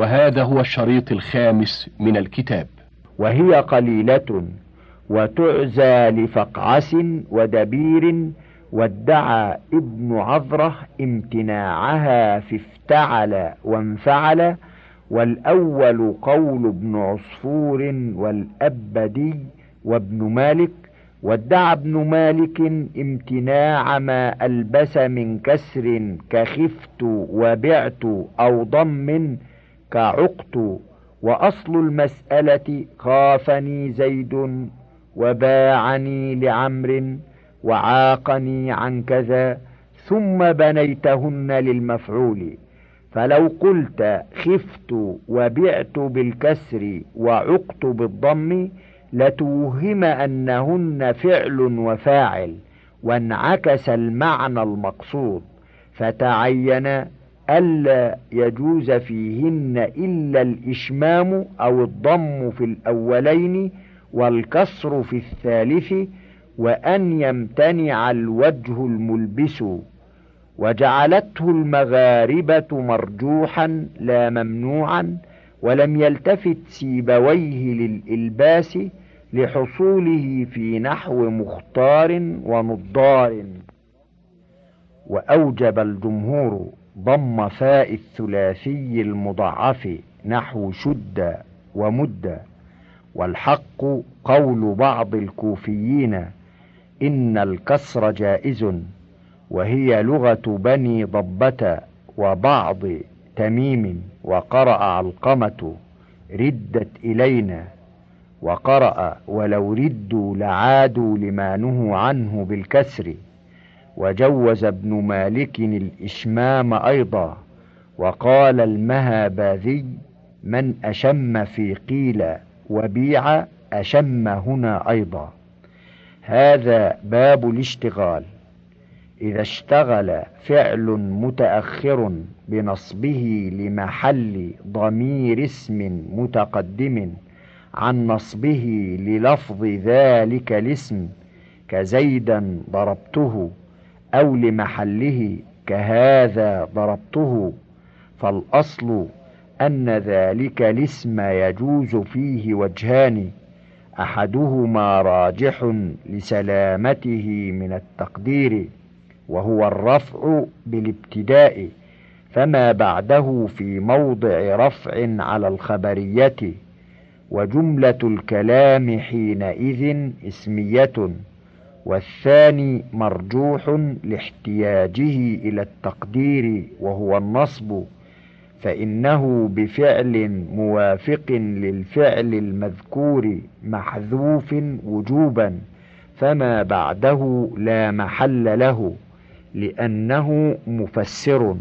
وهذا هو الشريط الخامس من الكتاب. وهي قليلة وتعزى لفقعس ودبير وادعى ابن عذرة امتناعها في افتعل وانفعل والأول قول ابن عصفور والأبدي وابن مالك وادعى ابن مالك امتناع ما ألبس من كسر كخفت وبعت أو ضم كعقت وأصل المسألة خافني زيد وباعني لعمر وعاقني عن كذا ثم بنيتهن للمفعول. فلو قلت خفت وبعت بالكسر وعقت بالضم لتوهم أنهن فعل وفاعل وانعكس المعنى المقصود. فتعين ألا يجوز فيهن إلا الإشمام أو الضم في الأولين والكسر في الثالث وأن يمتنع الوجه الملبس. وجعلته المغاربة مرجوحا لا ممنوعا ولم يلتفت سيبويه للإلباس لحصوله في نحو مختار ونضار. وأوجب الجمهور ضم فاء الثلاثي المضعف نحو شد ومد والحق قول بعض الكوفيين إن الكسر جائز وهي لغة بني ضبة وبعض تميم وقرأ علقمة ردت إلينا وقرأ ولو ردوا لعادوا لما نهوا عنه بالكسر. وجوز ابن مالك الإشمام أيضا وقال المهاباذي من أشم في قيل وبيع أشم هنا أيضا هذا باب الاشتغال. إذا اشتغل فعل متأخر بنصبه لمحل ضمير اسم متقدم عن نصبه للفظ ذلك الاسم كزيدا ضربته. أو لمحله كهذا ضربته فالأصل أن ذلك الاسم يجوز فيه وجهان أحدهما راجح لسلامته من التقدير وهو الرفع بالابتداء فما بعده في موضع رفع على الخبرية وجملة الكلام حينئذ اسمية. والثاني مرجوح لاحتياجه إلى التقدير وهو النصب فإنه بفعل موافق للفعل المذكور محذوف وجوبا فما بعده لا محل له لأنه مفسر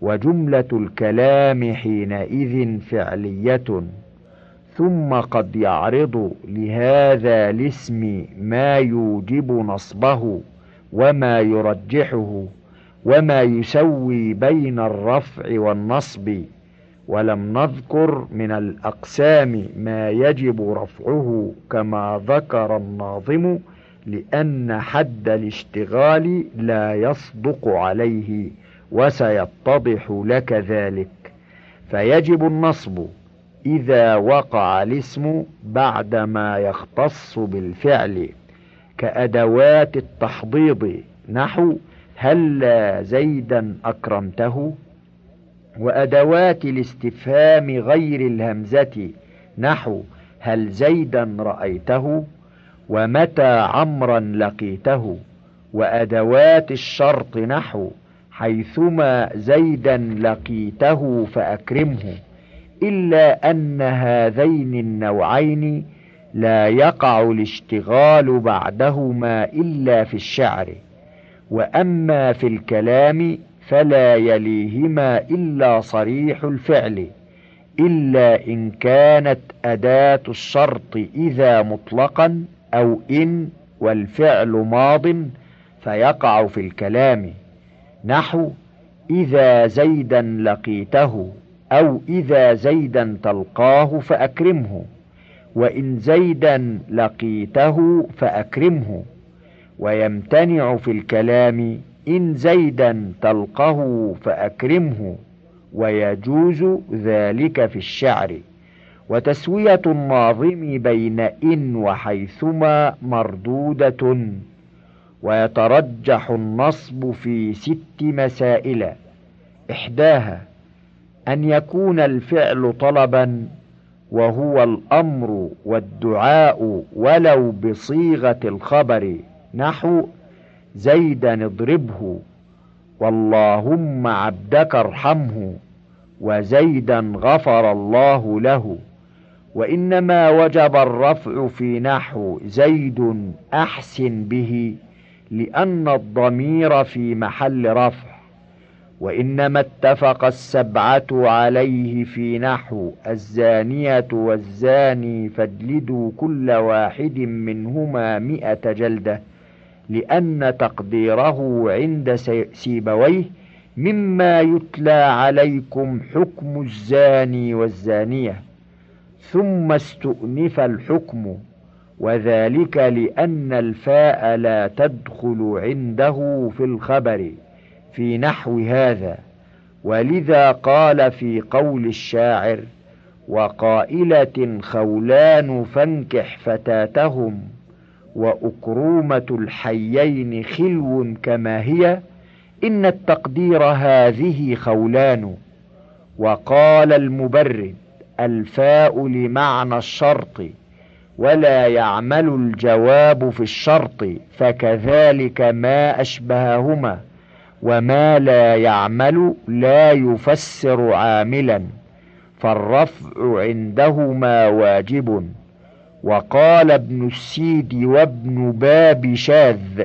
وجملة الكلام حينئذ فعلية. ثم قد يعرض لهذا الاسم ما يوجب نصبه وما يرجحه وما يسوي بين الرفع والنصب ولم نذكر من الأقسام ما يجب رفعه كما ذكر الناظم لأن حد الاشتغال لا يصدق عليه وسيتضح لك ذلك فيجب النصب إذا وقع الاسم بعدما يختص بالفعل كأدوات التحضيض. نحو هل زيدا أكرمته؟ وأدوات الاستفهام غير الهمزة. نحو هل زيدا رأيته؟ ومتى عمرا لقيته؟ وأدوات الشرط نحو حيثما زيدا لقيته فأكرمه. إلا أن هذين النوعين لا يقع الاشتغال بعدهما إلا في الشعر وأما في الكلام فلا يليهما إلا صريح الفعل إلا إن كانت أداة الشرط إذا مطلقا أو إن والفعل ماض فيقع في الكلام. نحو إذا زيدا لقيته. أو إذا زيدا تلقاه فأكرمه وإن زيدا لقيته فأكرمه. ويمتنع في الكلام إن زيدا تلقه فأكرمه ويجوز ذلك في الشعر. وتسوية الناظم بين إن وحيثما مردودة. ويترجح النصب في ست مسائل. إحداها أن يكون الفعل طلبا وهو الأمر والدعاء ولو بصيغة الخبر. نحو زيدا اضربه واللهم عبدك ارحمه وزيدا غفر الله له. وإنما وجب الرفع في نحو زيد أحسن به لأن الضمير في محل رفع. وإنما اتفق السبعة عليه في نحو الزانية والزاني فاجلدوا كل واحد منهما مئة جلدة لأن تقديره عند سيبويه مما يتلى عليكم حكم الزاني والزانية ثم استؤنف الحكم وذلك لأن الفاء لا تدخل عنده في الخبر. في نحو هذا ولذا قال في قول الشاعر وقائلة خولان فانكح فتاتهم وأكرومة الحيين خلو كما هي إن التقدير هذه خولان وقال المبرد الفاء لمعنى الشرط ولا يعمل الجواب في الشرط فكذلك ما أشبههما وما لا يعمل لا يفسر عاملا فالرفع عندهما واجب وقال ابن السيد وابن باب شاذ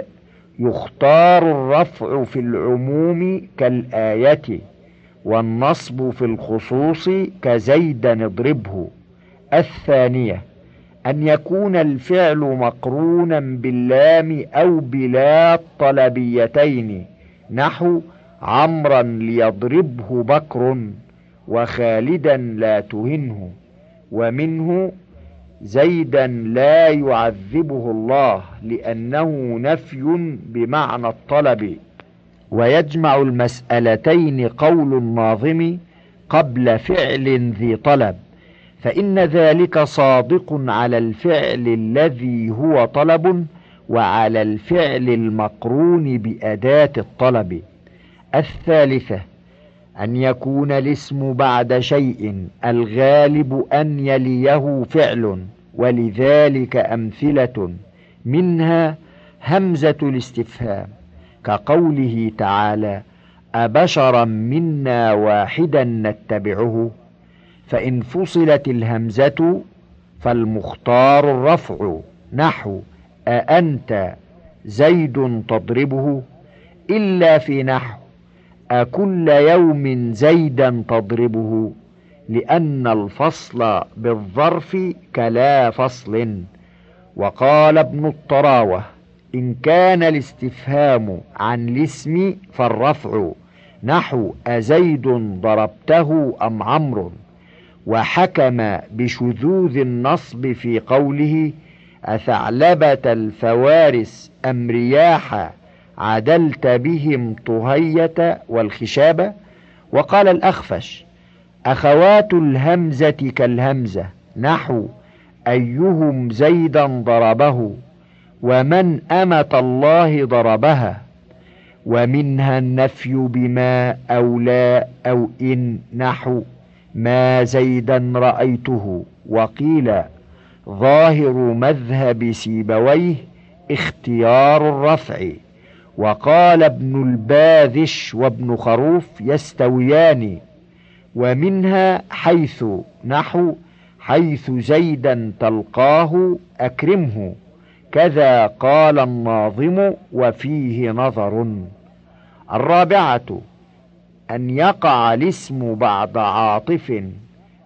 يختار الرفع في العموم كالآية والنصب في الخصوص كزيدا اضربه الثانية أن يكون الفعل مقرونا باللام أو بلا الطلبيتين نحو عمرا ليضربه بكر وخالدا لا تهنه ومنه زيدا لا يعذبه الله لأنه نفي بمعنى الطلب. ويجمع المسألتين قول الناظم قبل فعل ذي طلب فإن ذلك صادق على الفعل الذي هو طلب وعلى الفعل المقرون بأداة الطلب. الثالثة أن يكون الاسم بعد شيء الغالب أن يليه فعل ولذلك أمثلة. منها همزة الاستفهام كقوله تعالى أبشرا منا واحدا نتبعه. فإن فصلت الهمزة فالمختار الرفع نحو. أأنت زيد تضربه إلا في نحو أكل يوم زيدا تضربه لأن الفصل بالظرف كلا فصل وقال ابن الطراوة إن كان الاستفهام عن الاسم فالرفع نحو أزيد ضربته أم عمرو وحكم بشذوذ النصب في قوله أثعلبة الفوارس أم رياح عدلت بهم طهية والخشابة وقال الأخفش أخوات الهمزة كالهمزة نحو أيهم زيدا ضربه ومن أمة الله ضربها ومنها النفي بما أو لا أو إن نحو ما زيدا رأيته وقيل ظاهر مذهب سيبويه اختيار الرفع. وقال ابن الباذش وابن خروف يستويان ومنها حيث نحو حيث زيدا تلقاه أكرمه كذا قال الناظم وفيه نظر. الرابعة أن يقع الاسم بعد عاطف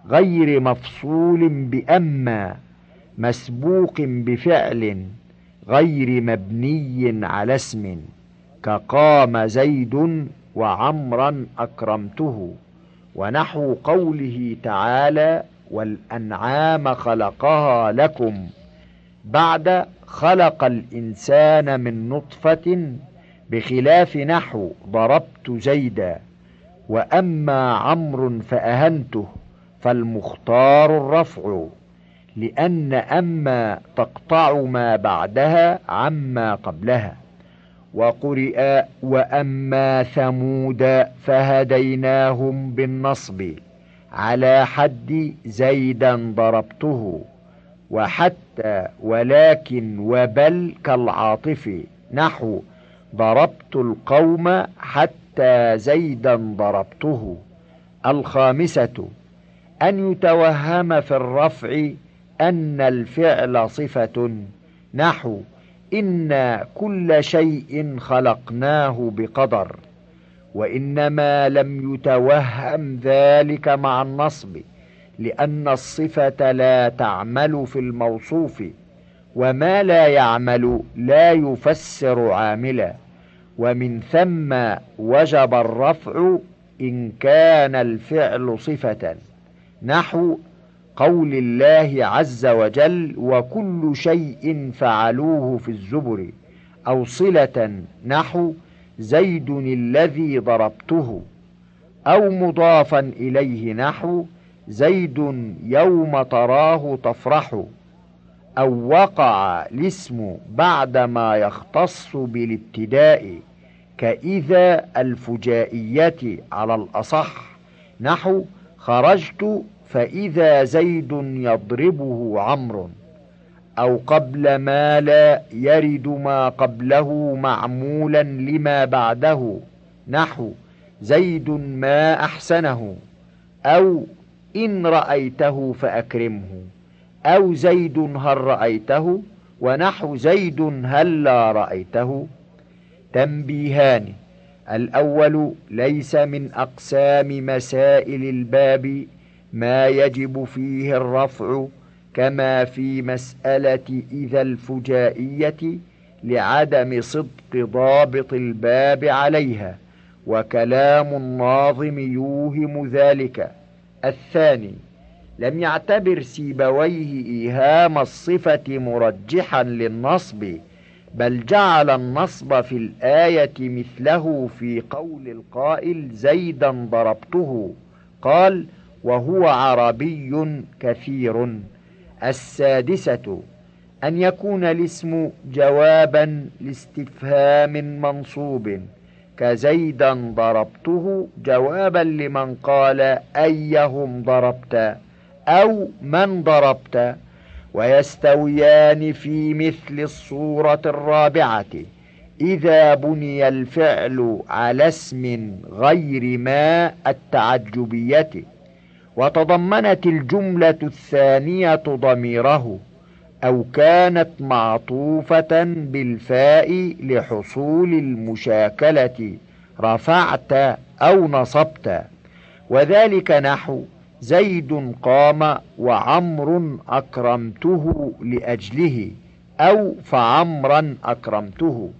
غير مفصول بأما. مسبوق بفعل غير مبني على اسم كقام زيد وعمرا أكرمته. ونحو قوله تعالى والأنعام خلقها لكم بعد خلق الإنسان من نطفة بخلاف نحو ضربت زيدا وأما عمرو فأهنته فالمختار الرفع. لأن أما تقطع ما بعدها عما قبلها. وقرئ وأما ثمود فهديناهم بالنصب على حد زيدا ضربته. وحتى ولكن وبل كالعاطف نحو ضربت القوم حتى زيدا ضربته. الخامسة أن يتوهم في الرفع أن الفعل صفة. نحو إنا كل شيء خلقناه بقدر وإنما لم يتوهم ذلك مع النصب لأن الصفة لا تعمل في الموصوف وما لا يعمل لا يفسر عاملا. ومن ثم وجب الرفع إن كان الفعل صفة. نحو قول الله عز وجل وكل شيء فعلوه في الزبر أو صلة نحو زيد الذي ضربته أو مضافا إليه نحو زيد يوم تراه تفرح أو وقع الاسم بعدما يختص بالابتداء كإذا الفجائية على الأصح نحو خرجت فإذا زيد يضربه عمرو أو قبل ما لا يرد ما قبله معمولا لما بعده. نحو زيد ما أحسنه أو إن رأيته فأكرمه أو زيد هل رأيته ونحو زيد هل لا رأيته. تنبيهان الأول ليس من أقسام مسائل الباب ما يجب فيه الرفع كما في مسألة إذا الفجائية لعدم صدق ضابط الباب عليها وكلام الناظم يوهم ذلك. الثاني لم يعتبر سيبويه إيهام الصفة مرجحا للنصب بل جعل النصب في الآية مثله في قول القائل زيدا ضربته. قال وهو عربي كثير. السادسة أن يكون الاسم جوابا لاستفهام منصوب. كزيدا ضربته جوابا لمن قال أيهم ضربت أو من ضربت. ويستويان في مثل الصورة الرابعة إذا بني الفعل على اسم غير ما التعجبية. وتضمنت الجملة الثانية ضميره أو كانت معطوفة بالفاء لحصول المشاكلة رفعت أو نصبت. وذلك نحو زيد قام وعمر أكرمته لأجله أو فعمرا أكرمته.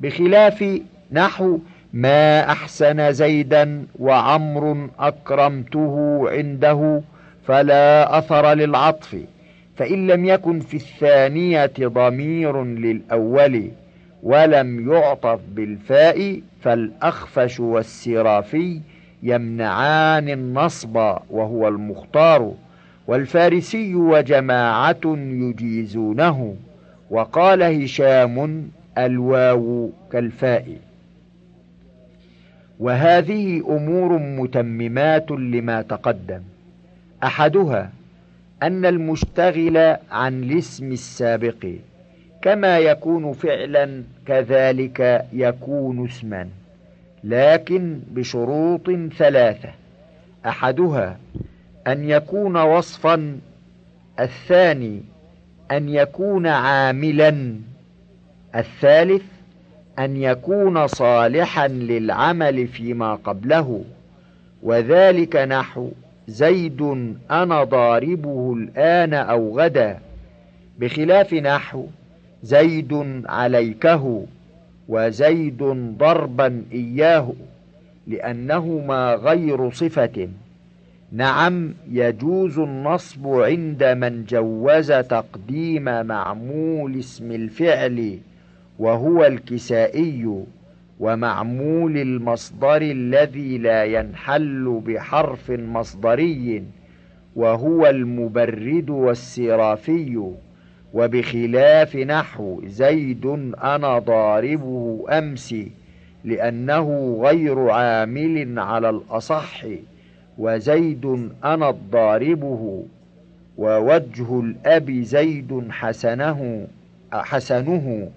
بخلاف نحو ما أحسن زيدا وعمر أكرمته عنده فلا أثر للعطف فإن لم يكن في الثانية ضمير للأول ولم يعطف بالفاء فالأخفش والسرافي يمنعان النصب وهو المختار والفارسي وجماعة يجيزونه وقال هشام الواو كالفاء. وهذه أمور متممات لما تقدم. أحدها أن المشتغل عن الاسم السابق كما يكون فعلا كذلك يكون اسما لكن بشروط ثلاثة. أحدها أن يكون وصفا الثاني أن يكون عاملا الثالث أن يكون صالحا للعمل فيما قبله. وذلك نحو زيد أنا ضاربه الآن أو غدا. بخلاف نحو زيد عليكه وزيد ضربا إياه لأنهما غير صفة. نعم يجوز النصب عند من جوز تقديم معمول اسم الفعل وهو الكسائي ومعمول المصدر الذي لا ينحل بحرف مصدري وهو المبرد والسرافي وبخلاف نحو زيد أنا ضاربه أمس لأنه غير عامل على الأصح وزيد أنا ضاربه ووجه الأب زيد حسنه حسنه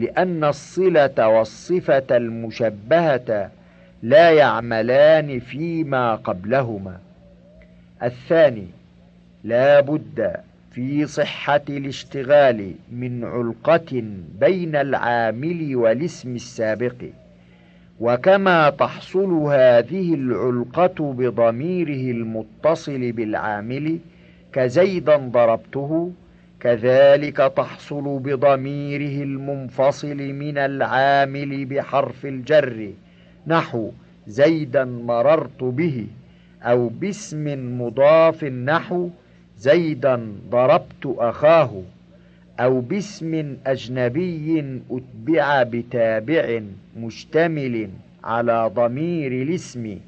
لأن الصلة والصفة المشبهة لا يعملان فيما قبلهما. الثاني لا بد في صحة الاشتغال من علقة بين العامل والاسم السابق وكما تحصل هذه العلقة بضميره المتصل بالعامل كزيدا ضربته كذلك تحصل بضميره المنفصل من العامل بحرف الجر. نحو زيدا مررت به. أو باسم مضاف نحو زيدا ضربت أخاه. أو باسم أجنبي أتبع بتابع مشتمل على ضمير الاسم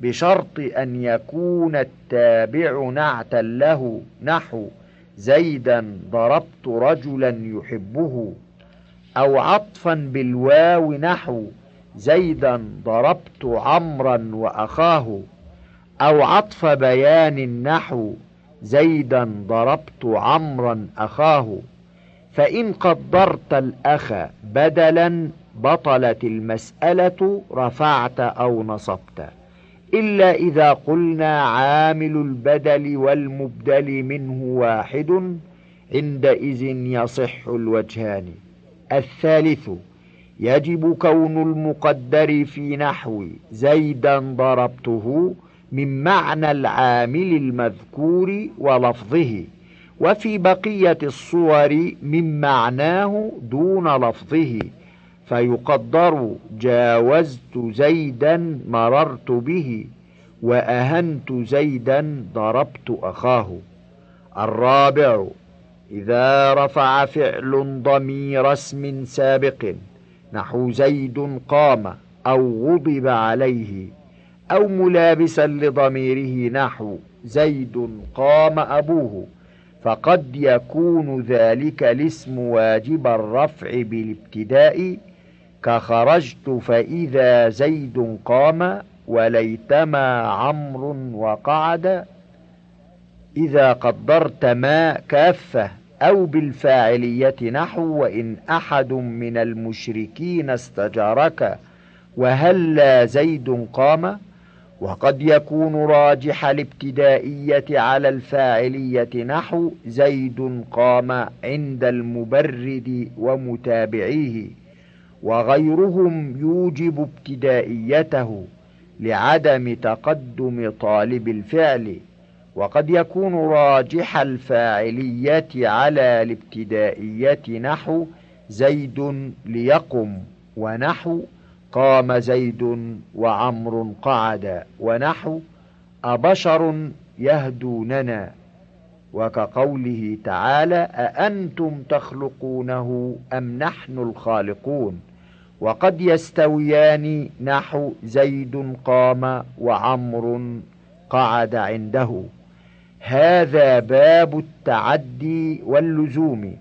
بشرط أن يكون التابع نعتا له. نحو زيدا ضربت رجلا يحبه أو عطفا بالواو نحو زيدا ضربت عمرا وأخاه أو عطف بيان نحو زيدا ضربت عمرا أخاه. فإن قدرت الأخ بدلا بطلت المسألة رفعت أو نصبت. إلا إذا قلنا عامل البدل والمبدل منه واحد عندئذ يصح الوجهان. الثالث يجب كون المقدر في نحو زيدا ضربته من معنى العامل المذكور ولفظه وفي بقية الصور من معناه دون لفظه. فيقدر جاوزت زيدا مررت به وأهنت زيدا ضربت أخاه. الرابع إذا رفع فعل ضمير اسم سابق نحو زيد قام أو غضب عليه أو ملابسا لضميره نحو زيد قام أبوه. فقد يكون ذلك الاسم واجب الرفع بالابتداء كخرجت فإذا زيد قام وليتما عمرو وقعد إذا قدرت ما كافة أو بالفاعلية نحو وإن أحد من المشركين استجارك وهلا زيد قام؟ وقد يكون راجح الابتدائية على الفاعلية نحو زيد قام عند المبرد ومتابعيه. وغيرهم يوجب ابتدائيته لعدم تقدم طالب الفعل وقد يكون راجح الفاعلية على الابتدائية نحو زيد ليقم ونحو قام زيد وعمر قعد ونحو أبشر يهدوننا. وكقوله تعالى أأنتم تخلقونه أم نحن الخالقون؟ وقد يستويان نحو زيد قام وعمر قعد عنده. هذا باب التعدي واللزوم.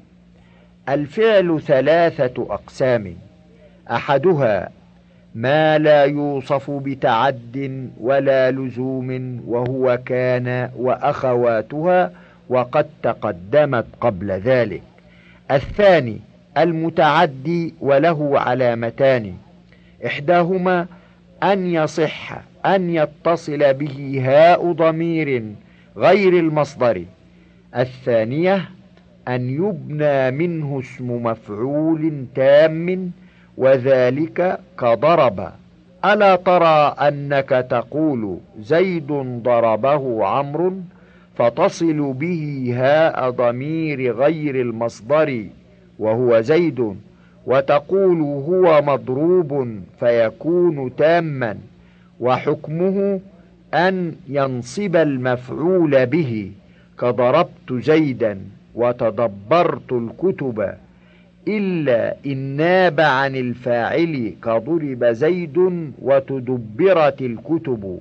الفعل ثلاثة أقسام. أحدها ما لا يوصف بتعد ولا لزوم وهو كان وأخواتها وقد تقدمت قبل ذلك. الثاني المتعدي وله علامتان. إحداهما أن يصح أن يتصل به هاء ضمير غير المصدر. الثانية أن يبنى منه اسم مفعول تام وذلك كضرب. ألا ترى أنك تقول زيد ضربه عمرو فتصل به هاء ضمير غير المصدر؟ وهو زيد وتقول هو مضروب فيكون تاما وحكمه أن ينصب المفعول به كضربت زيدا وتدبرت الكتب إلا إن ناب عن الفاعل كضرب زيد وتدبرت الكتب.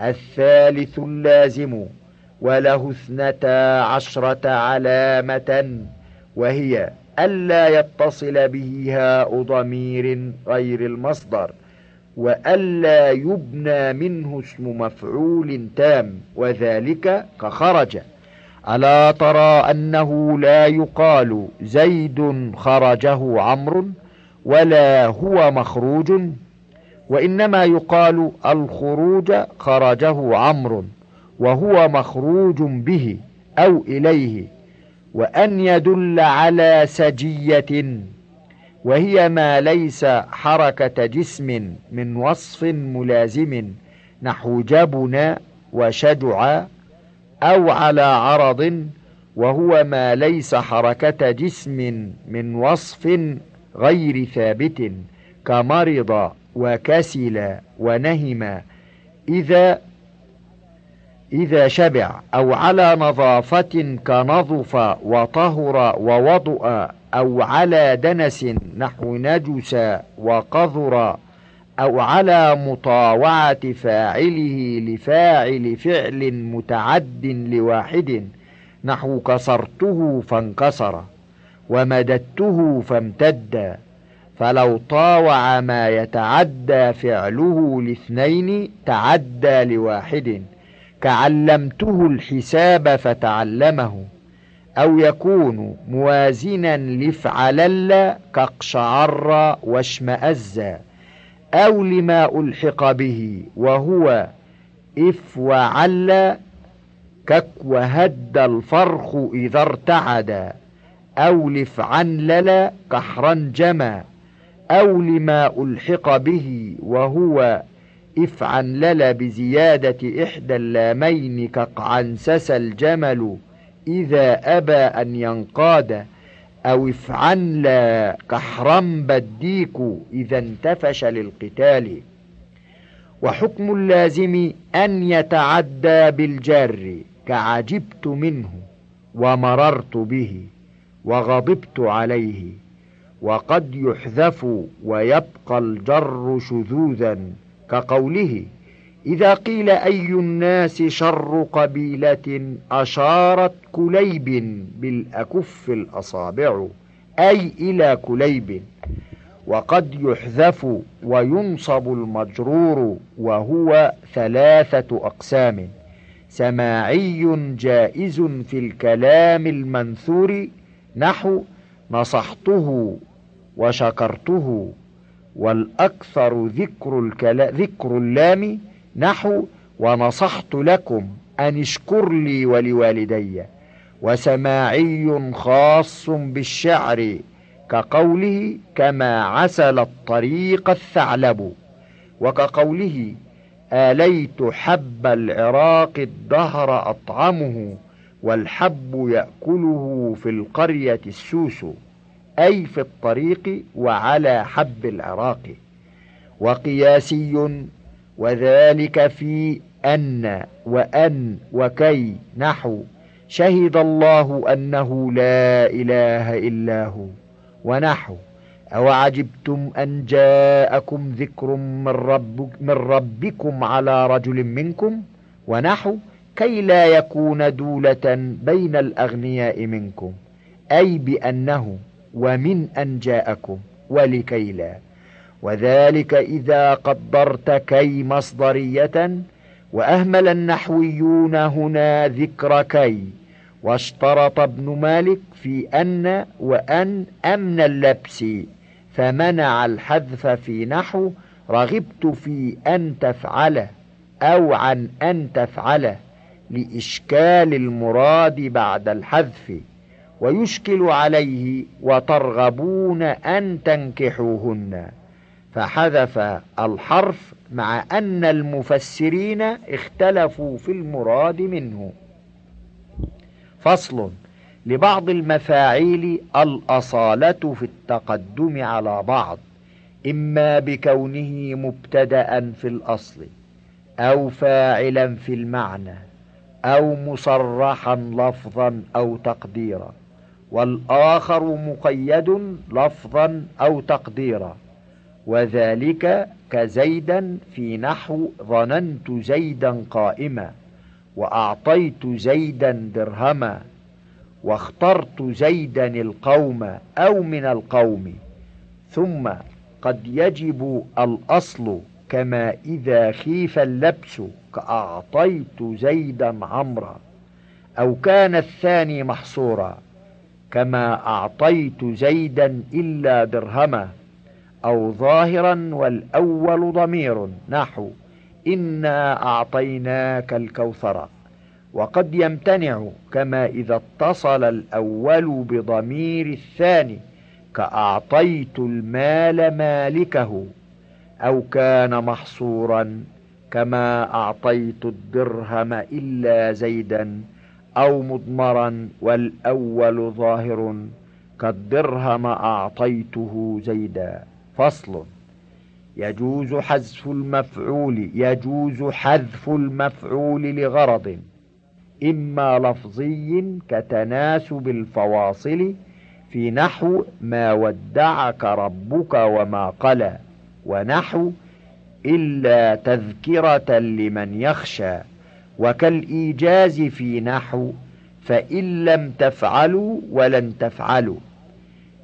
الثالث اللازم وله اثنتا عشرة علامة وهي ألا يتصل به هاء ضمير غير المصدر وألا يبنى منه اسم مفعول تام وذلك كخرج. ألا ترى أنه لا يقال زيد خرجه عمرو ولا هو مخروج وإنما يقال الخروج خرجه عمرو وهو مخروج به أو إليه. وأن يدل على سجية وهي ما ليس حركة جسم من وصف ملازم نحو جبن وشجع أو على عرض وهو ما ليس حركة جسم من وصف غير ثابت كمرض وكسل ونهم. إذا إذا شبع أو على نظافة كنظف وطهر ووضؤ أو على دنس نحو نجس وقذر أو على مطاوعة فاعله لفاعل فعل متعد لواحد نحو كسرته فانكسر ومددته فامتد فلو طاوع ما يتعدى فعله لاثنين تعدى لواحد كعلمته الحساب فتعلمه أو يكون موازنا لفعلل كاقشعر واشمأز أو لما ألحق به وهو إف وعل كك وهد الفرخ إذا ارتعد أو لفعنلل كحرنجما أو لما ألحق به وهو افعنلل بزيادة إحدى اللامين كقعنسس الجمل إذا أبى أن ينقاد أو افعنلا كحرم بديك إذا انتفش للقتال. وحكم اللازم أن يتعدى بالجر كعجبت منه ومررت به وغضبت عليه وقد يحذف ويبقى الجر شذوذا. كقوله إذا قيل أي الناس شر قبيلة أشارت كليب بالأكف الأصابع أي إلى كليب وقد يحذف وينصب المجرور وهو ثلاثة أقسام سماعي جائز في الكلام المنثور نحو نصحته وشكرته. والأكثر ذكر, الكلا ذكر اللام نحو ونصحت لكم أن اشكر لي ولوالدي وسماعي خاص بالشعر كقوله كما عسل الطريق الثعلب وكقوله آليت حب العراق الدهر أطعمه والحب يأكله في القرية السوس أي في الطريق وعلى حب العراق. وقياسي وذلك في أن وأن وكي نحو شهد الله أنه لا إله إلا هو ونحو. أوعجبتم أن جاءكم ذكر من, رب من ربكم على رجل منكم؟ ونحو كي لا يكون دولة بين الأغنياء منكم. أي بأنه ومن أن جاءكم ولكي لا. وذلك إذا قدرت كي مصدرية وأهمل النحويون هنا ذكر كي. واشترط ابن مالك في أن وأن أمن اللبس فمنع الحذف في نحو رغبت في أن تفعله أو عن أن تفعله لإشكال المراد بعد الحذف. ويشكل عليه وترغبون أن تنكحوهن. فحذف الحرف مع أن المفسرين اختلفوا في المراد منه. فصل لبعض المفاعيل الأصالة في التقدم على بعض إما بكونه مبتدأ في الأصل أو فاعلا في المعنى أو مصرحا لفظا أو تقديرا. والآخر مقيد لفظا أو تقديرا. وذلك كزيدا في نحو ظننت زيدا قائما وأعطيت زيدا درهما واخترت زيدا القوم أو من القوم. ثم قد يجب الأصل كما إذا خيف اللبس كأعطيت زيدا عمرا أو كان الثاني محصورا. كما أعطيت زيدا إلا درهما أو ظاهرا والأول ضمير نحو إنا أعطيناك الكوثر. وقد يمتنع كما إذا اتصل الأول بضمير الثاني كأعطيت المال مالكه أو كان محصورا كما أعطيت الدرهم إلا زيدا. أو مضمرا والأول ظاهر كالدرهم أعطيته زيدا. فصل. يجوز حذف المفعول يجوز حذف المفعول لغرض. إما لفظي كتناسب الفواصل في نحو ما ودعك ربك وما قلى ونحو إلا تذكرة لمن يخشى. وكالإيجاز في نحو فإن لم تفعلوا ولن تفعلوا.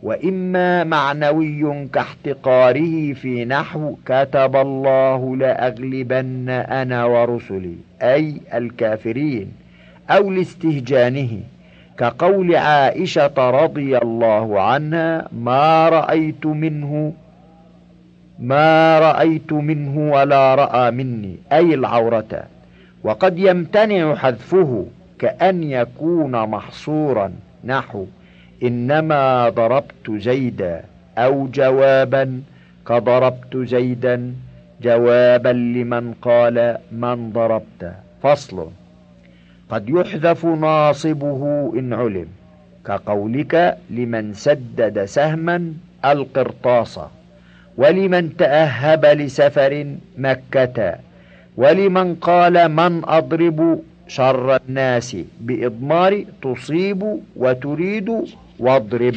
وإما معنوي كاحتقاره في نحو كتب الله لأغلبن أنا ورسلي أي الكافرين أو لاستهجانه. كقول عائشة رضي الله عنها ما رأيت منه ما رأيت منه ولا رأى مني. أي العورة. وقد يمتنع حذفه كأن يكون محصورا. نحو إنما ضربت زيدا أو جوابا. كضربت زيدا جوابا لمن قال من ضربت. فصل قد يحذف ناصبه إن علم. كقولك لمن سدد سهما القرطاس ولمن تأهب لسفر مكة. ولمن قال من أضرب شر الناس بإضمار تصيب وتريد واضرب.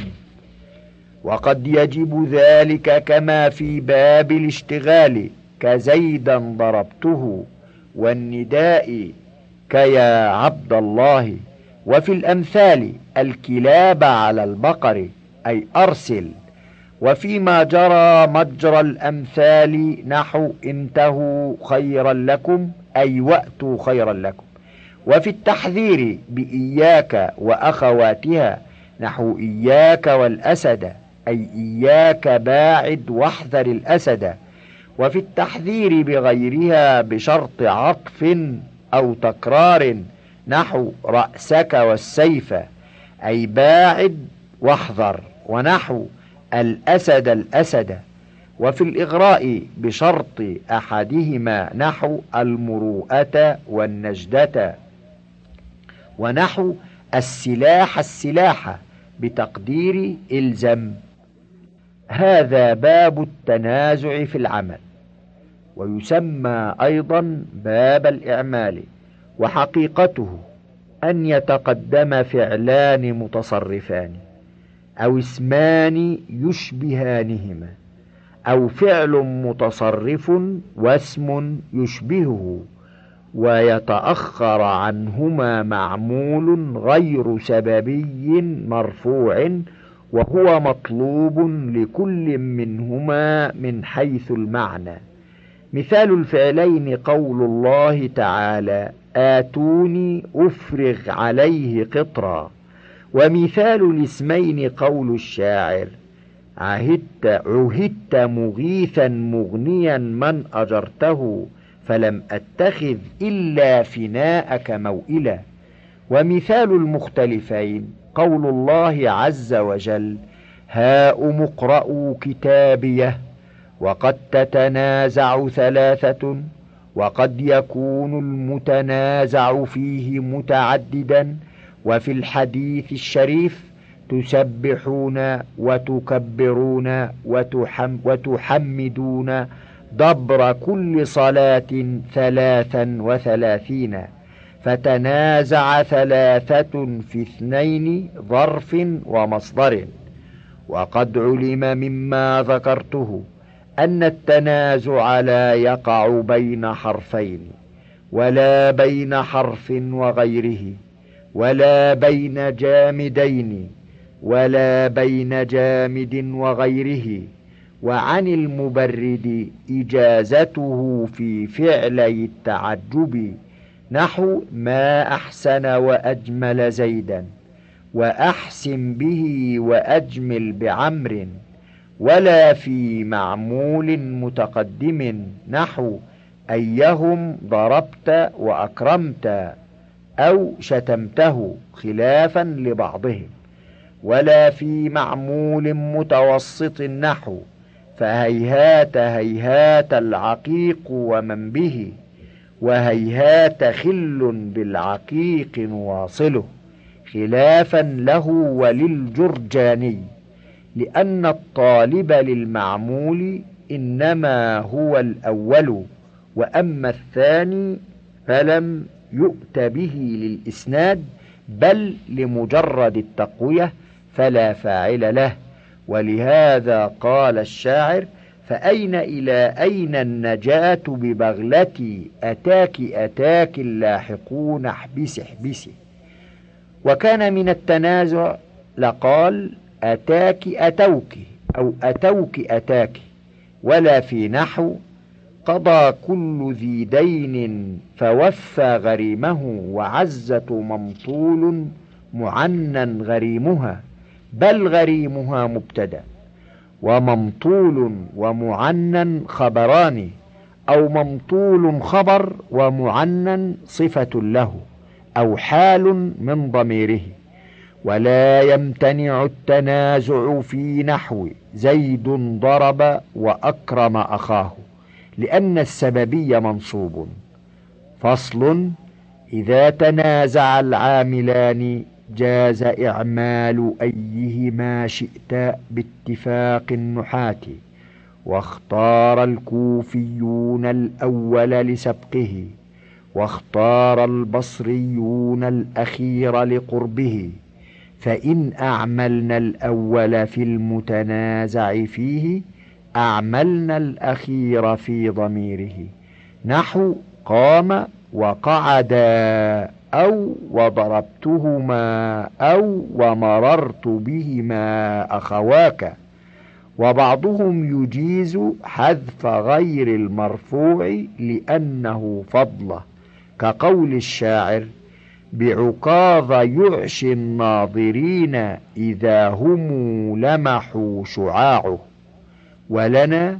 وقد يجب ذلك كما في باب الاشتغال كزيدا ضربته والنداء كيا عبد الله. وفي الأمثال الكلاب على البقر أي أرسل وفيما جرى مجرى الأمثال نحو انتهوا خيرا لكم أي وأتوا خيرا لكم. وفي التحذير بإياك وأخواتها نحو إياك والأسد أي إياك باعد واحذر الأسد. وفي التحذير بغيرها بشرط عطف أو تكرار نحو رأسك والسيف أي باعد واحذر. ونحو الأسد الأسد وفي الإغراء بشرط أحدهما نحو المروءة والنجدة ونحو السلاح السلاح بتقدير إلزم. هذا باب التنازع في العمل ويسمى أيضا باب الإعمال وحقيقته أن يتقدم فعلان متصرفان. أو اسمان يشبهانهما أو فعل متصرف واسم يشبهه ويتأخر عنهما معمول غير سببي مرفوع وهو مطلوب لكل منهما من حيث المعنى. مثال الفعلين قول الله تعالى آتوني أفرغ عليه قطرا. ومثال الاسمين قول الشاعر. عهدت عهدت مغيثا مغنيا من أجرته فلم أتخذ إلا فناءك موئلا. ومثال المختلفين قول الله عز وجل هاء مقرأوا كتابيه وقد تتنازع ثلاثة وقد يكون المتنازع فيه متعددا. وفي الحديث الشريف تسبحون وتكبرون وتحم وتحمدون دبر كل صلاة ثلاثا وثلاثين. فتنازع ثلاثة في اثنين ظرف ومصدر. وقد علم مما ذكرته أن التنازع لا يقع بين حرفين ولا بين حرف وغيره. ولا بين جامدين ولا بين جامد وغيره. وعن المبرد إجازته في فعلي التعجب نحو ما أحسن وأجمل زيدا وأحسن به وأجمل بعمر ولا في معمول متقدم نحو أيهم ضربت وأكرمت. أو شتمته خلافا لبعضهم ولا في معمول متوسط النحو فهيهات هيهات العقيق ومن به وهيهات خل بالعقيق واصله خلافا له وللجرجاني لأن الطالب للمعمول إنما هو الأول وأما الثاني فلم يؤت به للإسناد بل لمجرد التقوية فلا فاعل له. ولهذا قال الشاعر فأين إلى أين النجاة ببغلتي أتاك أتاك اللاحقون احبس احبسي وكان من التنازع لقال أتاك أتوك أو أتوك أتاك ولا في نحو قضى كل ذي دين فوفى غريمه وعزة ممطول معنى غريمها بل غريمها مبتدأ وممطول ومعنى خبران أو ممطول خبر ومعنى صفة له أو حال من ضميره. ولا يمتنع التنازع في نحو زيد ضرب وأكرم أخاه. لأن السببي منصوب. فصل إذا تنازع العاملان جاز إعمال أيهما شئت باتفاق النحاة واختار الكوفيون الأول لسبقه واختار البصريون الأخير لقربه. فإن أعملنا الأول في المتنازع فيه أعملنا الأخير في ضميره. نحو قام وقعدا أو وضربتهما أو ومررت بهما أخواك. وبعضهم يجيز حذف غير المرفوع لأنه فضله كقول الشاعر بعكاظ يعشي الناظرين إذا هم لمحوا شعاعه. ولنا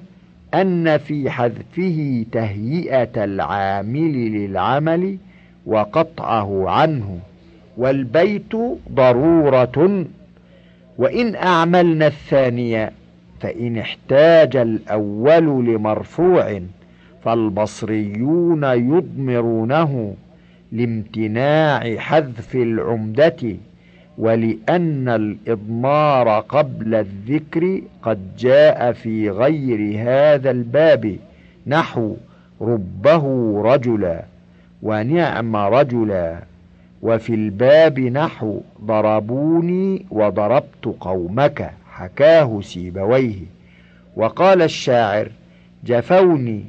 أن في حذفه تهيئة العامل للعمل وقطعه عنه والبيت ضرورة. وإن أعملنا الثانية فإن احتاج الأول لمرفوع فالبصريون يضمرونه لامتناع حذف العمدة. ولأن الإضمار قبل الذكر قد جاء في غير هذا الباب نحو ربه رجلا ونعم رجلا وفي الباب نحو ضربوني وضربت قومك حكاه سيبويه وقال الشاعر جفوني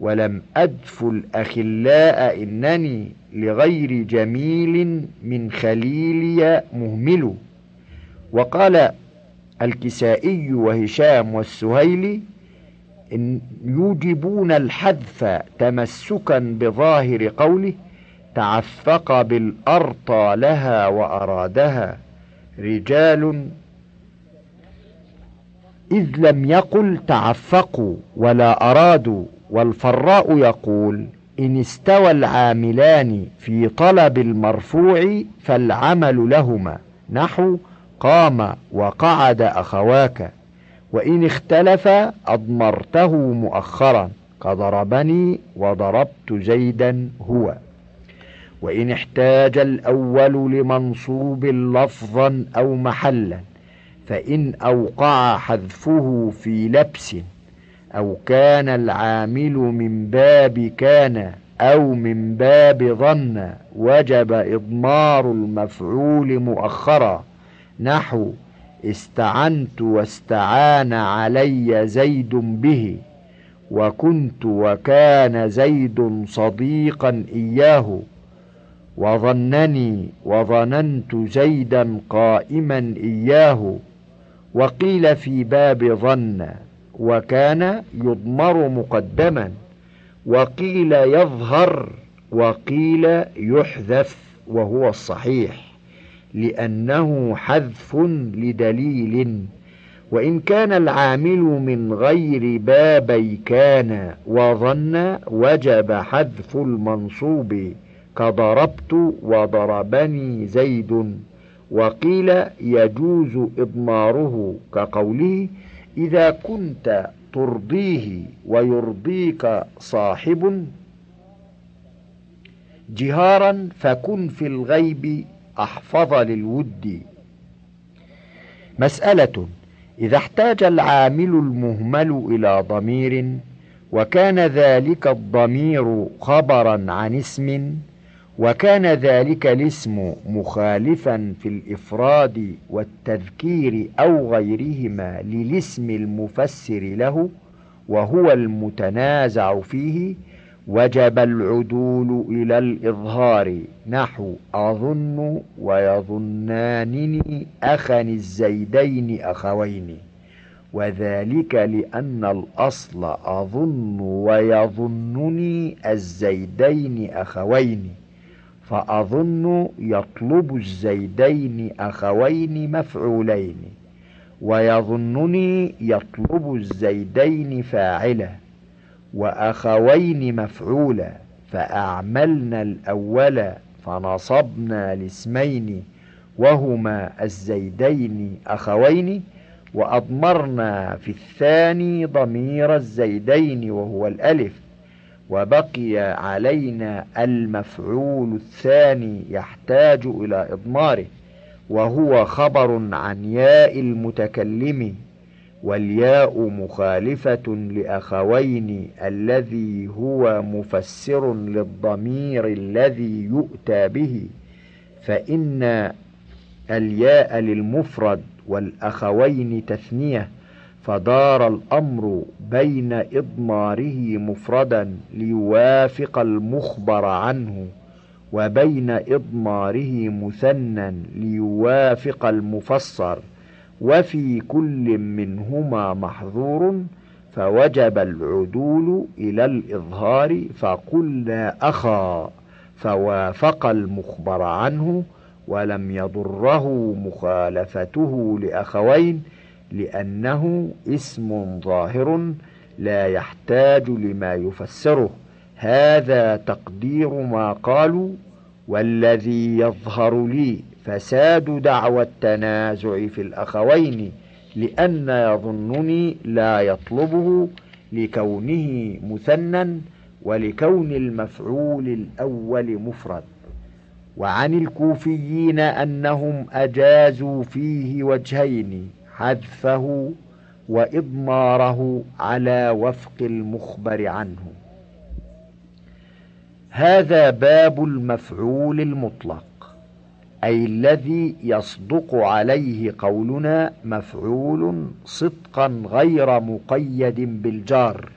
ولم أدف الأخلاء إنني لغير جميل من خليلي مهمل. وقال الكسائي وهشام والسهيلي إن يوجبون الحذف تمسكا بظاهر قوله تعفق بالأرطى لها وأرادها رجال. إذ لم يقل تعفقوا ولا أرادوا والفراء يقول إن استوى العاملان في طلب المرفوع فالعمل لهما. نحو قام وقعد أخواك. وإن اختلف أضمرته مؤخرا كضربني وضربت زيدا هو. وإن احتاج الأول لمنصوب لفظا أو محلا فإن أوقع حذفه في لبس أو كان العامل من باب كان أو من باب ظن وجب إضمار المفعول مؤخرا. نحو استعنت واستعان علي زيد به وكنت وكان زيد صديقا إياه. وظنني وظننت زيدا قائما إياه. وقيل في باب ظن وكان يضمر مقدما وقيل يظهر وقيل يحذف وهو الصحيح لأنه حذف لدليل وإن كان العامل من غير بابي كان وظن وجب حذف المنصوب كضربت وضربني زيد وقيل يجوز إضماره كقوله إذا كنت ترضيه ويرضيك صاحب جهارا فكن في الغيب أحفظ للود. مسألة إذا احتاج العامل المهمل إلى ضمير وكان ذلك الضمير خبرا عن اسم وكان ذلك الاسم مخالفا في الإفراد والتذكير أو غيرهما للاسم المفسر له وهو المتنازع فيه وجب العدول إلى الإظهار. نحو أظن ويظنانني أخا الزيدين أخوين. وذلك لأن الأصل أظن ويظنني الزيدين أخوين. فأظن يطلب الزيدين أخوين مفعولين ويظنني يطلب الزيدين فاعلا وأخوين مفعولا فأعملنا الأول فنصبنا الاسمين وهما الزيدين أخوين وأضمرنا في الثاني ضمير الزيدين وهو الألف. وبقي علينا المفعول الثاني يحتاج إلى إضماره وهو خبر عن ياء المتكلم والياء مخالفة لأخوين الذي هو مفسر للضمير الذي يؤتى به فإن الياء للمفرد والأخوين تثنية فدار الأمر بين إضماره مفردا ليوافق المخبر عنه وبين إضماره مثنى ليوافق المفسر وفي كل منهما محظور فوجب العدول إلى الإظهار فقلنا أخا فوافق المخبر عنه ولم يضره مخالفته لأخوين لأنه اسم ظاهر لا يحتاج لما يفسره. هذا تقدير ما قالوا والذي يظهر لي فساد دعوى التنازع في الأخوين لأن يظنني لا يطلبه لكونه مثنى ولكون المفعول الأول مفرد. وعن الكوفيين أنهم أجازوا فيه وجهين حذفه وإضماره على وفق المخبر عنه. هذا باب المفعول المطلق أي الذي يصدق عليه قولنا مفعول صدقا غير مقيد بالجار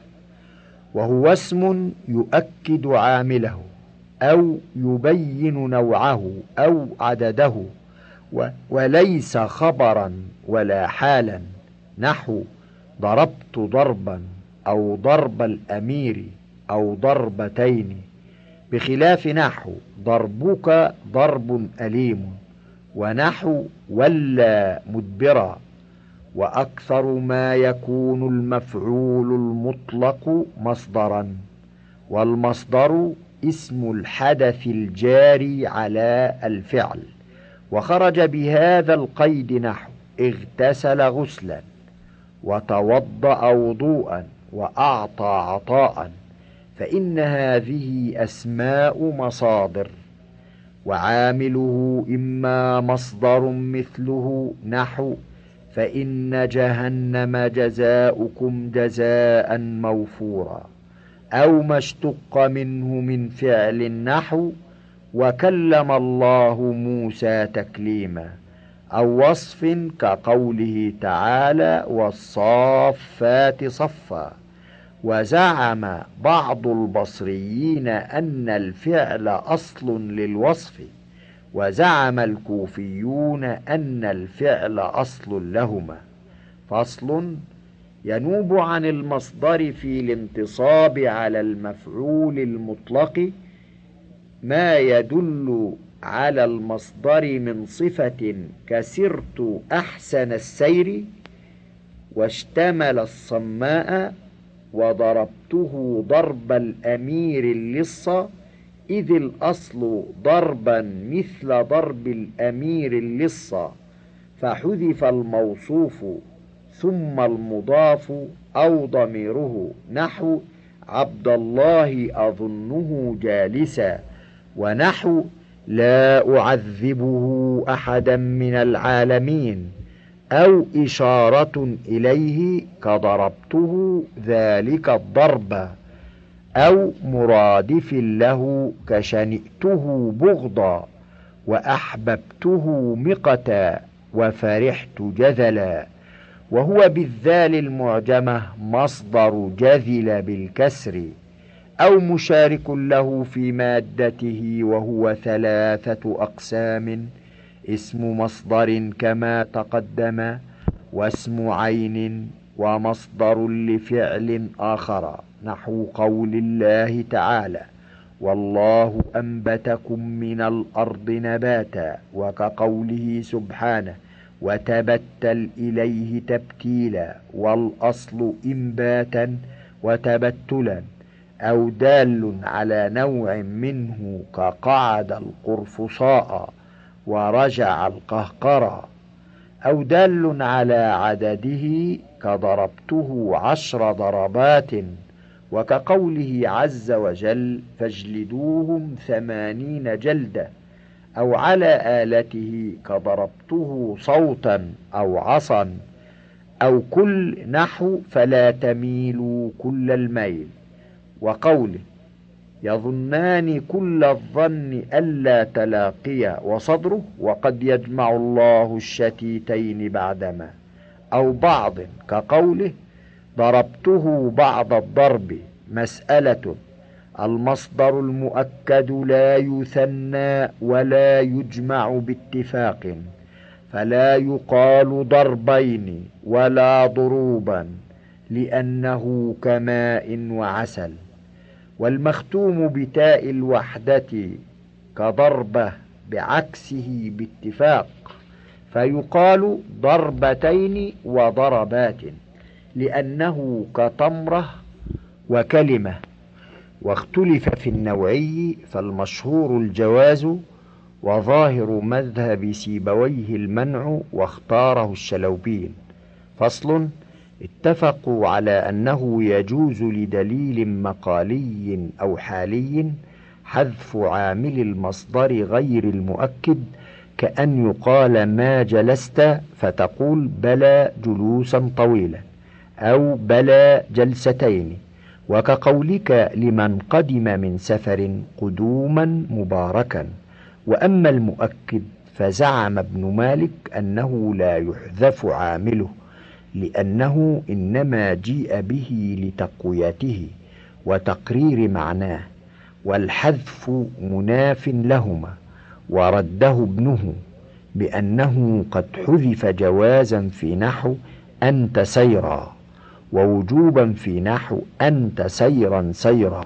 وهو اسم يؤكد عامله أو يبين نوعه أو عدده وليس خبرا. ولا حالا نحو ضربت ضربا أو ضرب الأمير أو ضربتين. بخلاف نحو ضربك ضرب أليم ونحو ولا مدبرا. وأكثر ما يكون المفعول المطلق مصدرا. والمصدر اسم الحدث الجاري على الفعل. وخرج بهذا القيد نحو. اغتسل غسلا وتوضأ وضوءا وأعطى عطاء فإن هذه أسماء مصادر وعامله إما مصدر مثله نحو فإن جهنم جزاؤكم جزاء موفورا أو ما اشتق منه من فعل النحو وكلم الله موسى تكليما. أو وصف كقوله تعالى والصافات صفا. وزعم بعض البصريين أن الفعل أصل للوصف. وزعم الكوفيون أن الفعل أصل لهما. فصل ينوب عن المصدر في الانتصاب على المفعول المطلق. ما يدل على المصدر من صفة كسرت أحسن السير واشتمل الصماء وضربته ضرب الأمير اللص إذ الأصل ضربا مثل ضرب الأمير اللص فحذف الموصوف ثم المضاف أو ضميره نحو عبد الله أظنه جالسا ونحو لا أعذبه أحدا من العالمين أو إشارة إليه كضربته ذلك الضرب أو مرادف له كشنئته بغضا وأحببته مقتا وفرحت جذلا. وهو بالذال المعجمة مصدر جذل بالكسر. أو مشارك له في مادته وهو ثلاثة أقسام اسم مصدر كما تقدم واسم عين ومصدر لفعل آخر نحو قول الله تعالى والله أنبتكم من الأرض نباتا وكقوله سبحانه وتبتل إليه تبتيلا والأصل إنباتا وتبتلا أو دال على نوع منه كقعد القرفصاء ورجع القهقرى أو دال على عدده كضربته عشر ضربات وكقوله عز وجل فاجلدوهم ثمانين جلدة أو على آلته كضربته صوتا أو عصا أو كل نحو فلا تميلوا كل الميل وقوله يظنان كل الظن ألا تلاقيا وصدره وقد يجمع الله الشتيتين بعدما أو بعض كقوله ضربته بعض الضرب مسألة المصدر المؤكد لا يثنى ولا يجمع باتفاق فلا يقال ضربين ولا ضروبا لأنه كماء وعسل والمختوم بتاء الوحدة كضربة بعكسه باتفاق فيقال ضربتين وضربات لأنه كتمرة وكلمة واختلف في النوعي فالمشهور الجواز وظاهر مذهب سيبويه المنع واختاره الشلوبين فصل اتفقوا على أنه يجوز لدليل مقالي أو حالي حذف عامل المصدر غير المؤكد كأن يقال ما جلست فتقول بلى جلوسا طويلا أو بلى جلستين وكقولك لمن قدم من سفر قدوما مباركا وأما المؤكد فزعم ابن مالك أنه لا يحذف عامله لأنه إنما جيء به لتقويته وتقرير معناه والحذف مناف لهما ورده ابنه بأنه قد حذف جوازا في نحو أنت سيرا ووجوبا في نحو أنت سيرا سيرا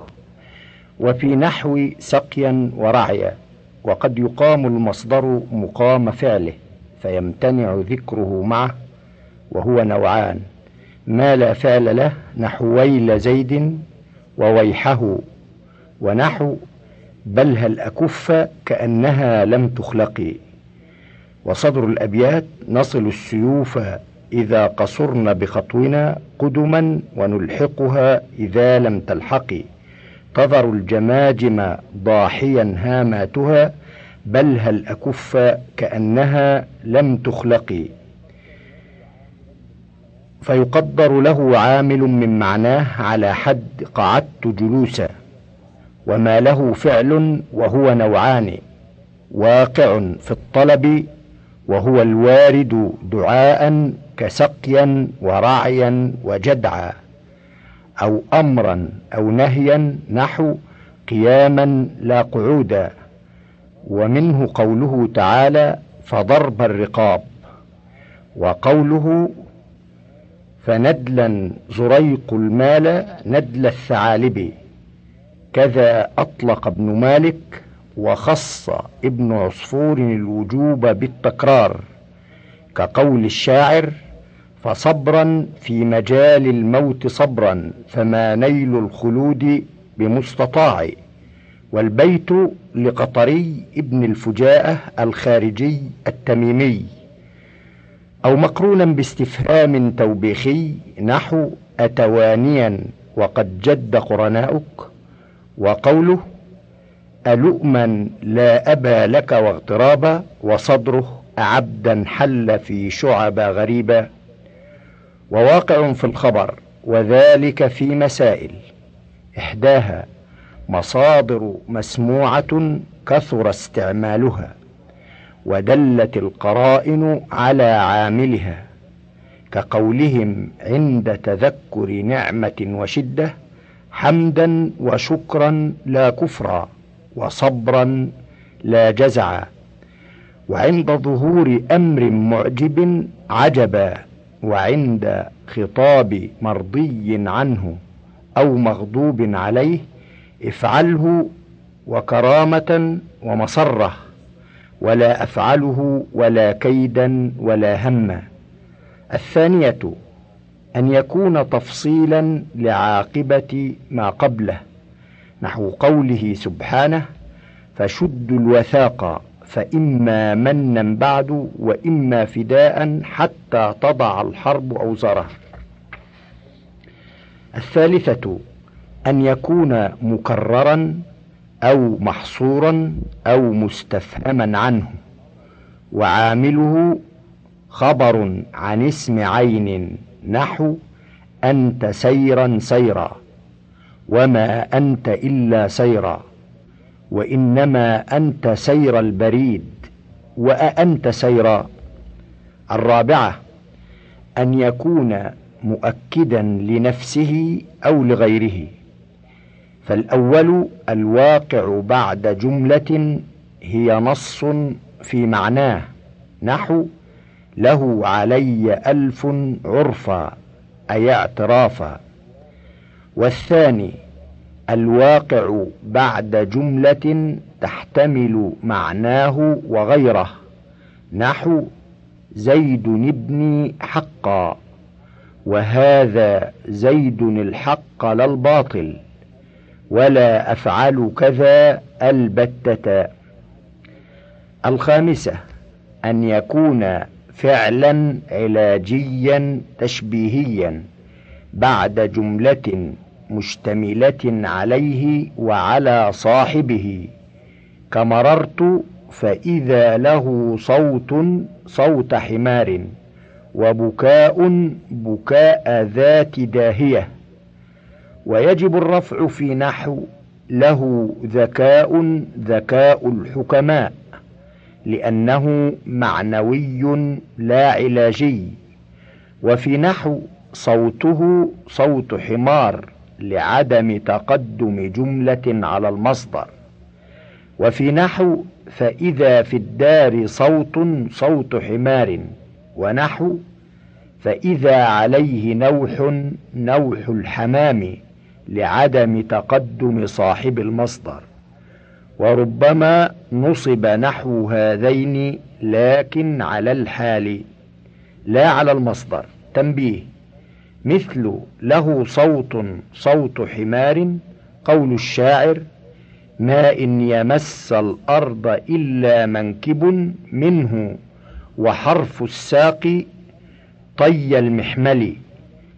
وفي نحو سقيا ورعيا وقد يقام المصدر مقام فعله فيمتنع ذكره معه وهو نوعان. ما لا فعل له نحو ويل زيد وويحه ونحو بل هل أكف كأنها لم تخلقي وصدر الأبيات نصل السيوف إذا قصرن بخطونا قدما ونلحقها إذا لم تلحقي تظر الجماجم ضاحيا هاماتها بل هل أكف كأنها لم تخلقي فيقدر له عامل من معناه على حد قعدت جلوسا وما له فعل وهو نوعان واقع في الطلب وهو الوارد دعاء كسقيا ورعيا وجدعا أو أمرا أو نهيا نحو قياما لا قعودا ومنه قوله تعالى فضرب الرقاب وقوله فندلا زريق المال ندل الثعالب. كذا أطلق ابن مالك وخص ابن عصفور الوجوب بالتكرار. كقول الشاعر فصبرا في مجال الموت صبرا فما نيل الخلود بمستطاع. والبيت لقطري ابن الفجاءة الخارجي التميمي. أو مقرونا باستفهام توبيخي نحو أتوانيا وقد جد قرناؤك وقوله ألؤما لا أبا لك واغترابا وصدره أعبدا حل في شعب غريبا وواقع في الخبر وذلك في مسائل إحداها مصادر مسموعة كثر استعمالها. ودلت القرائن على عاملها كقولهم عند تذكر نعمة وشدة حمدا وشكرا لا كفرا وصبرا لا جزعا وعند ظهور أمر معجب عجبا وعند خطاب مرضي عنه أو مغضوب عليه افعله وكرامة ومصرة. ولا أفعله ولا كيدا ولا هما. الثانية أن يكون تفصيلا لعاقبة ما قبله نحو قوله سبحانه فشدوا الوثاق فإما منا بعد وإما فداء حتى تضع الحرب أوزارها الثالثة أن يكون مكررا أو محصورا أو مستفهما عنه وعامله خبر عن اسم عين نحو أنت سيرا سيرا وما أنت إلا سيرا وإنما أنت سير البريد وأأنت سيرا. الرابعة أن يكون مؤكدا لنفسه أو لغيره. فالأول الواقع بعد جملة هي نص في معناه. نحو له علي ألف عرفا أي اعترافا. والثاني الواقع بعد جملة تحتمل معناه وغيره. نحو زيد ابني حقا وهذا زيد الحق لا الباطل. ولا أفعل كذا البتة. الخامسة أن يكون فعلا علاجيا تشبيهيا بعد جملة مشتملة عليه وعلى صاحبه. كمررت فإذا له صوت صوت حمار وبكاء بكاء ذات داهية. ويجب الرفع في نحو له ذكاء ذكاء الحكماء لأنه معنوي لا علاجي. وفي نحو صوته صوت حمار لعدم تقدم جملة على المصدر. وفي نحو فإذا في الدار صوت صوت حمار ونحو فإذا عليه نوح نوح الحمام. لعدم تقدم صاحب المصدر وربما نصب نحو هذين لكن على الحال لا على المصدر. تنبيه مثل له صوت صوت حمار قول الشاعر ما إن يمس الأرض إلا منكب منه وحرف الساق طي المحمل.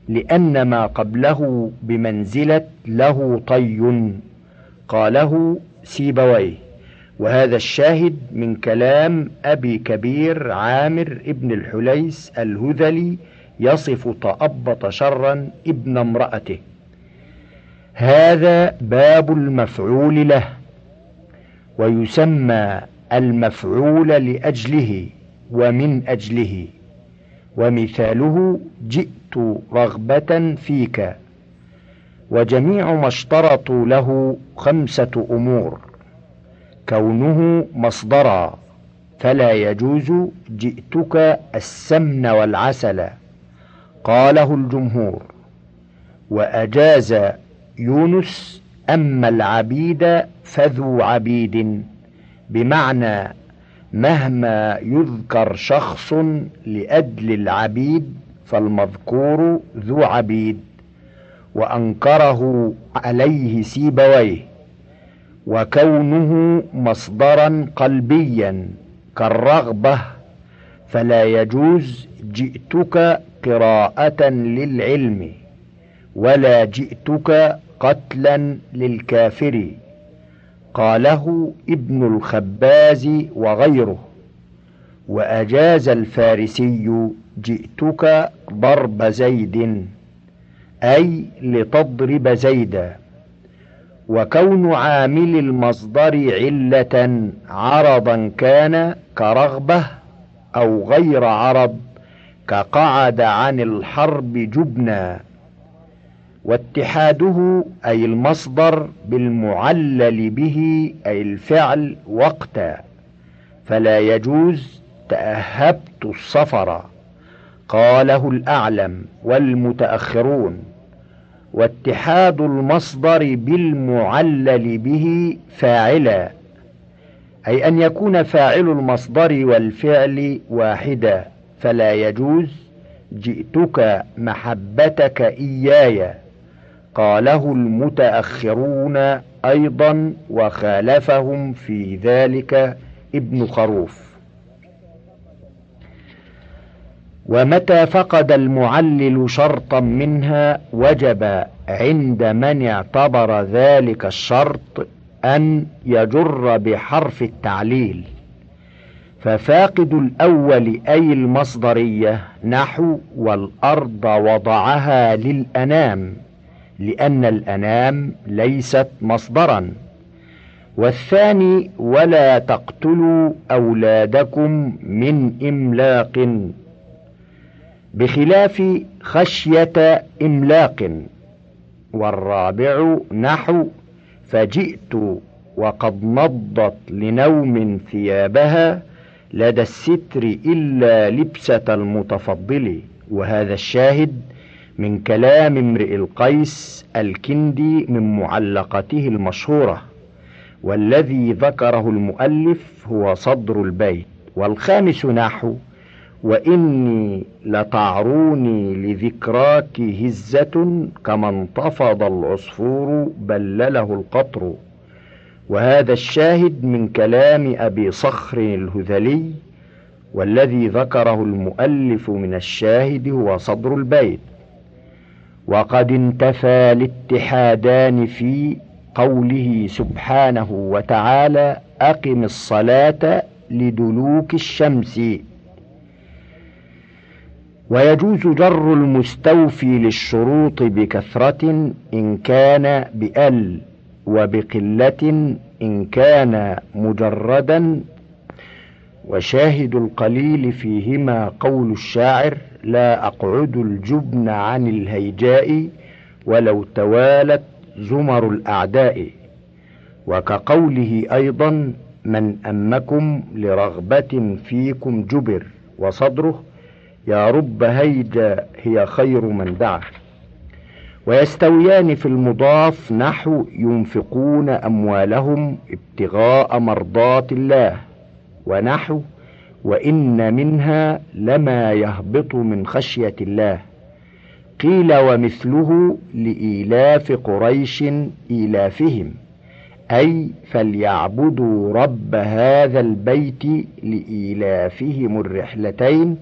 لأن ما قبله بمنزلة له طي قاله سيبويه. وهذا الشاهد من كلام أبي كبير عامر ابن الحليس الهذلي يصف تأبط شرا ابن امرأته. هذا باب المفعول له ويسمى المفعول لأجله ومن أجله. ومثاله جئت رغبة فيك وجميع ما اشترطوا له خمسة أمور كونه مصدرا فلا يجوز جئتك السمن والعسل قاله الجمهور وأجاز يونس أما العبيد فذو عبيد بمعنى مهما يذكر شخص لأجل العبيد فالمذكور ذو عبيد وأنكره عليه سيبويه وكونه مصدرا قلبيا كالرغبة فلا يجوز جئتك قراءة للعلم ولا جئتك قتلا للكافر. قاله ابن الخباز وغيره وأجاز الفارسي جئتك ضرب زيد أي لتضرب زيدا وكون عامل المصدر علة عرضا كان كرغبة أو غير عرض كقعد عن الحرب جبنا. واتحاده أي المصدر بالمعلل به أي الفعل وقتا. فلا يجوز تأهبت السفر. قاله الأعلم والمتأخرون. واتحاد المصدر بالمعلل به فاعلا. أي أن يكون فاعل المصدر والفعل واحدا. فلا يجوز جئتك محبتك إياي قاله المتأخرون أيضا وخالفهم في ذلك ابن خروف. ومتى فقد المعلل شرطا منها وجب عند من اعتبر ذلك الشرط أن يجر بحرف التعليل. ففاقد الأول أي المصدرية نحو والأرض وضعها للأنام. لأن الأنام ليست مصدرا. والثاني ولا تقتلوا أولادكم من إملاق. بخلاف خشية إملاق. والرابع نحو فجئت وقد نضت لنوم ثيابها لدى الستر إلا لبسة المتفضل. وهذا الشاهد من كلام امرئ القيس الكندي من معلقته المشهورة والذي ذكره المؤلف هو صدر البيت. والخامس نحو وإني لتعروني لذكراك هزة كما انتفض العصفور بلله القطر. وهذا الشاهد من كلام أبي صخر الهذلي والذي ذكره المؤلف من الشاهد هو صدر البيت. وقد انتفى الاتحادان في قوله سبحانه وتعالى أقم الصلاة لدلوك الشمس. ويجوز جر المستوفي للشروط بكثرة إن كان بأل وبقلة إن كان مجردا وشاهد القليل فيهما قول الشاعر لا أقعد الجبن عن الهيجاء ولو توالت زمر الأعداء وكقوله أيضا من أمكم لرغبة فيكم جبر وصدره يا رب هيجا هي خير من دعا ويستويان في المضاف نحو ينفقون أموالهم ابتغاء مرضات الله ونحو وإن منها لما يهبط من خشية الله. قيل ومثله لإيلاف قريش إيلافهم أي فليعبدوا رب هذا البيت لإيلافهم الرحلتين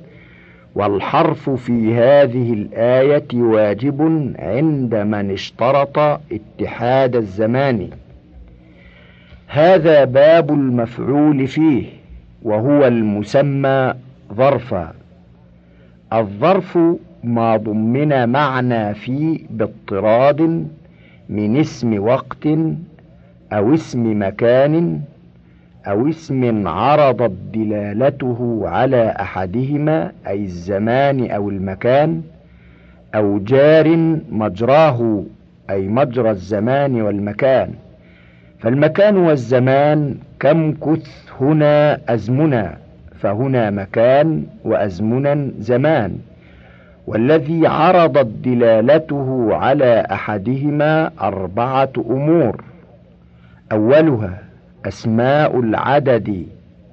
والحرف في هذه الآية واجب عند من اشترط اتحاد الزمان. هذا باب المفعول فيه. وهو المسمى ظرفا. الظرف ما ضمن معنى في باضطراد من اسم وقت أو اسم مكان أو اسم عرضت دلالته على أحدهما أي الزمان أو المكان أو جار مجراه أي مجرى الزمان والمكان. فالمكان والزمان كم كث هنا أزمنا فهنا مكان وأزمنا زمان. والذي عرضت دلالته على أحدهما أربعة أمور. أولها أسماء العدد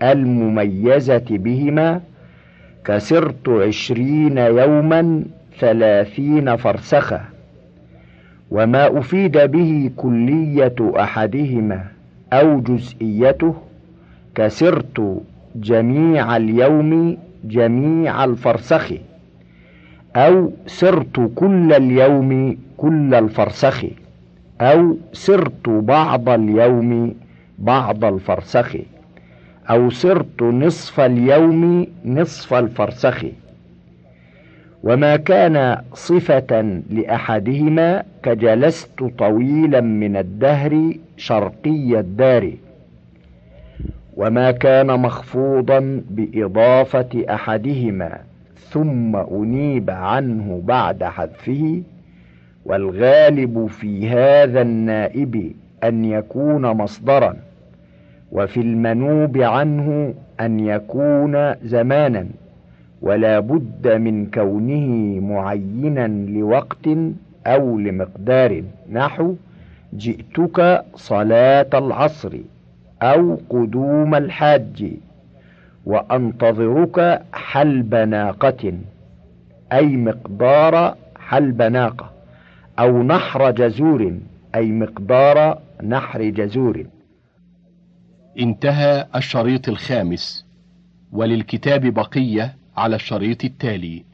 المميزة بهما. كسرت عشرين يوما ثلاثين فرسخة. وما أفيد به كلية أحدهما أو جزئيته كسرت جميع اليوم جميع الفرسخ أو سرت كل اليوم كل الفرسخ أو سرت بعض اليوم بعض الفرسخ أو سرت نصف اليوم نصف الفرسخ. وما كان صفة لأحدهما كجلست طويلا من الدهر شرقي الدار. وما كان مخفوضا بإضافة أحدهما ثم أنيب عنه بعد حذفه والغالب في هذا النائب أن يكون مصدرا وفي المنوب عنه أن يكون زمانا ولا بد من كونه معينا لوقت أو لمقدار. نحو جئتك صلاة العصر. أو قدوم الحاج وأنتظرك حلب ناقة أي مقدار حلب ناقة أو نحر جزور أي مقدار نحر جزور. انتهى الشريط الخامس وللكتاب بقية على الشريط التالي.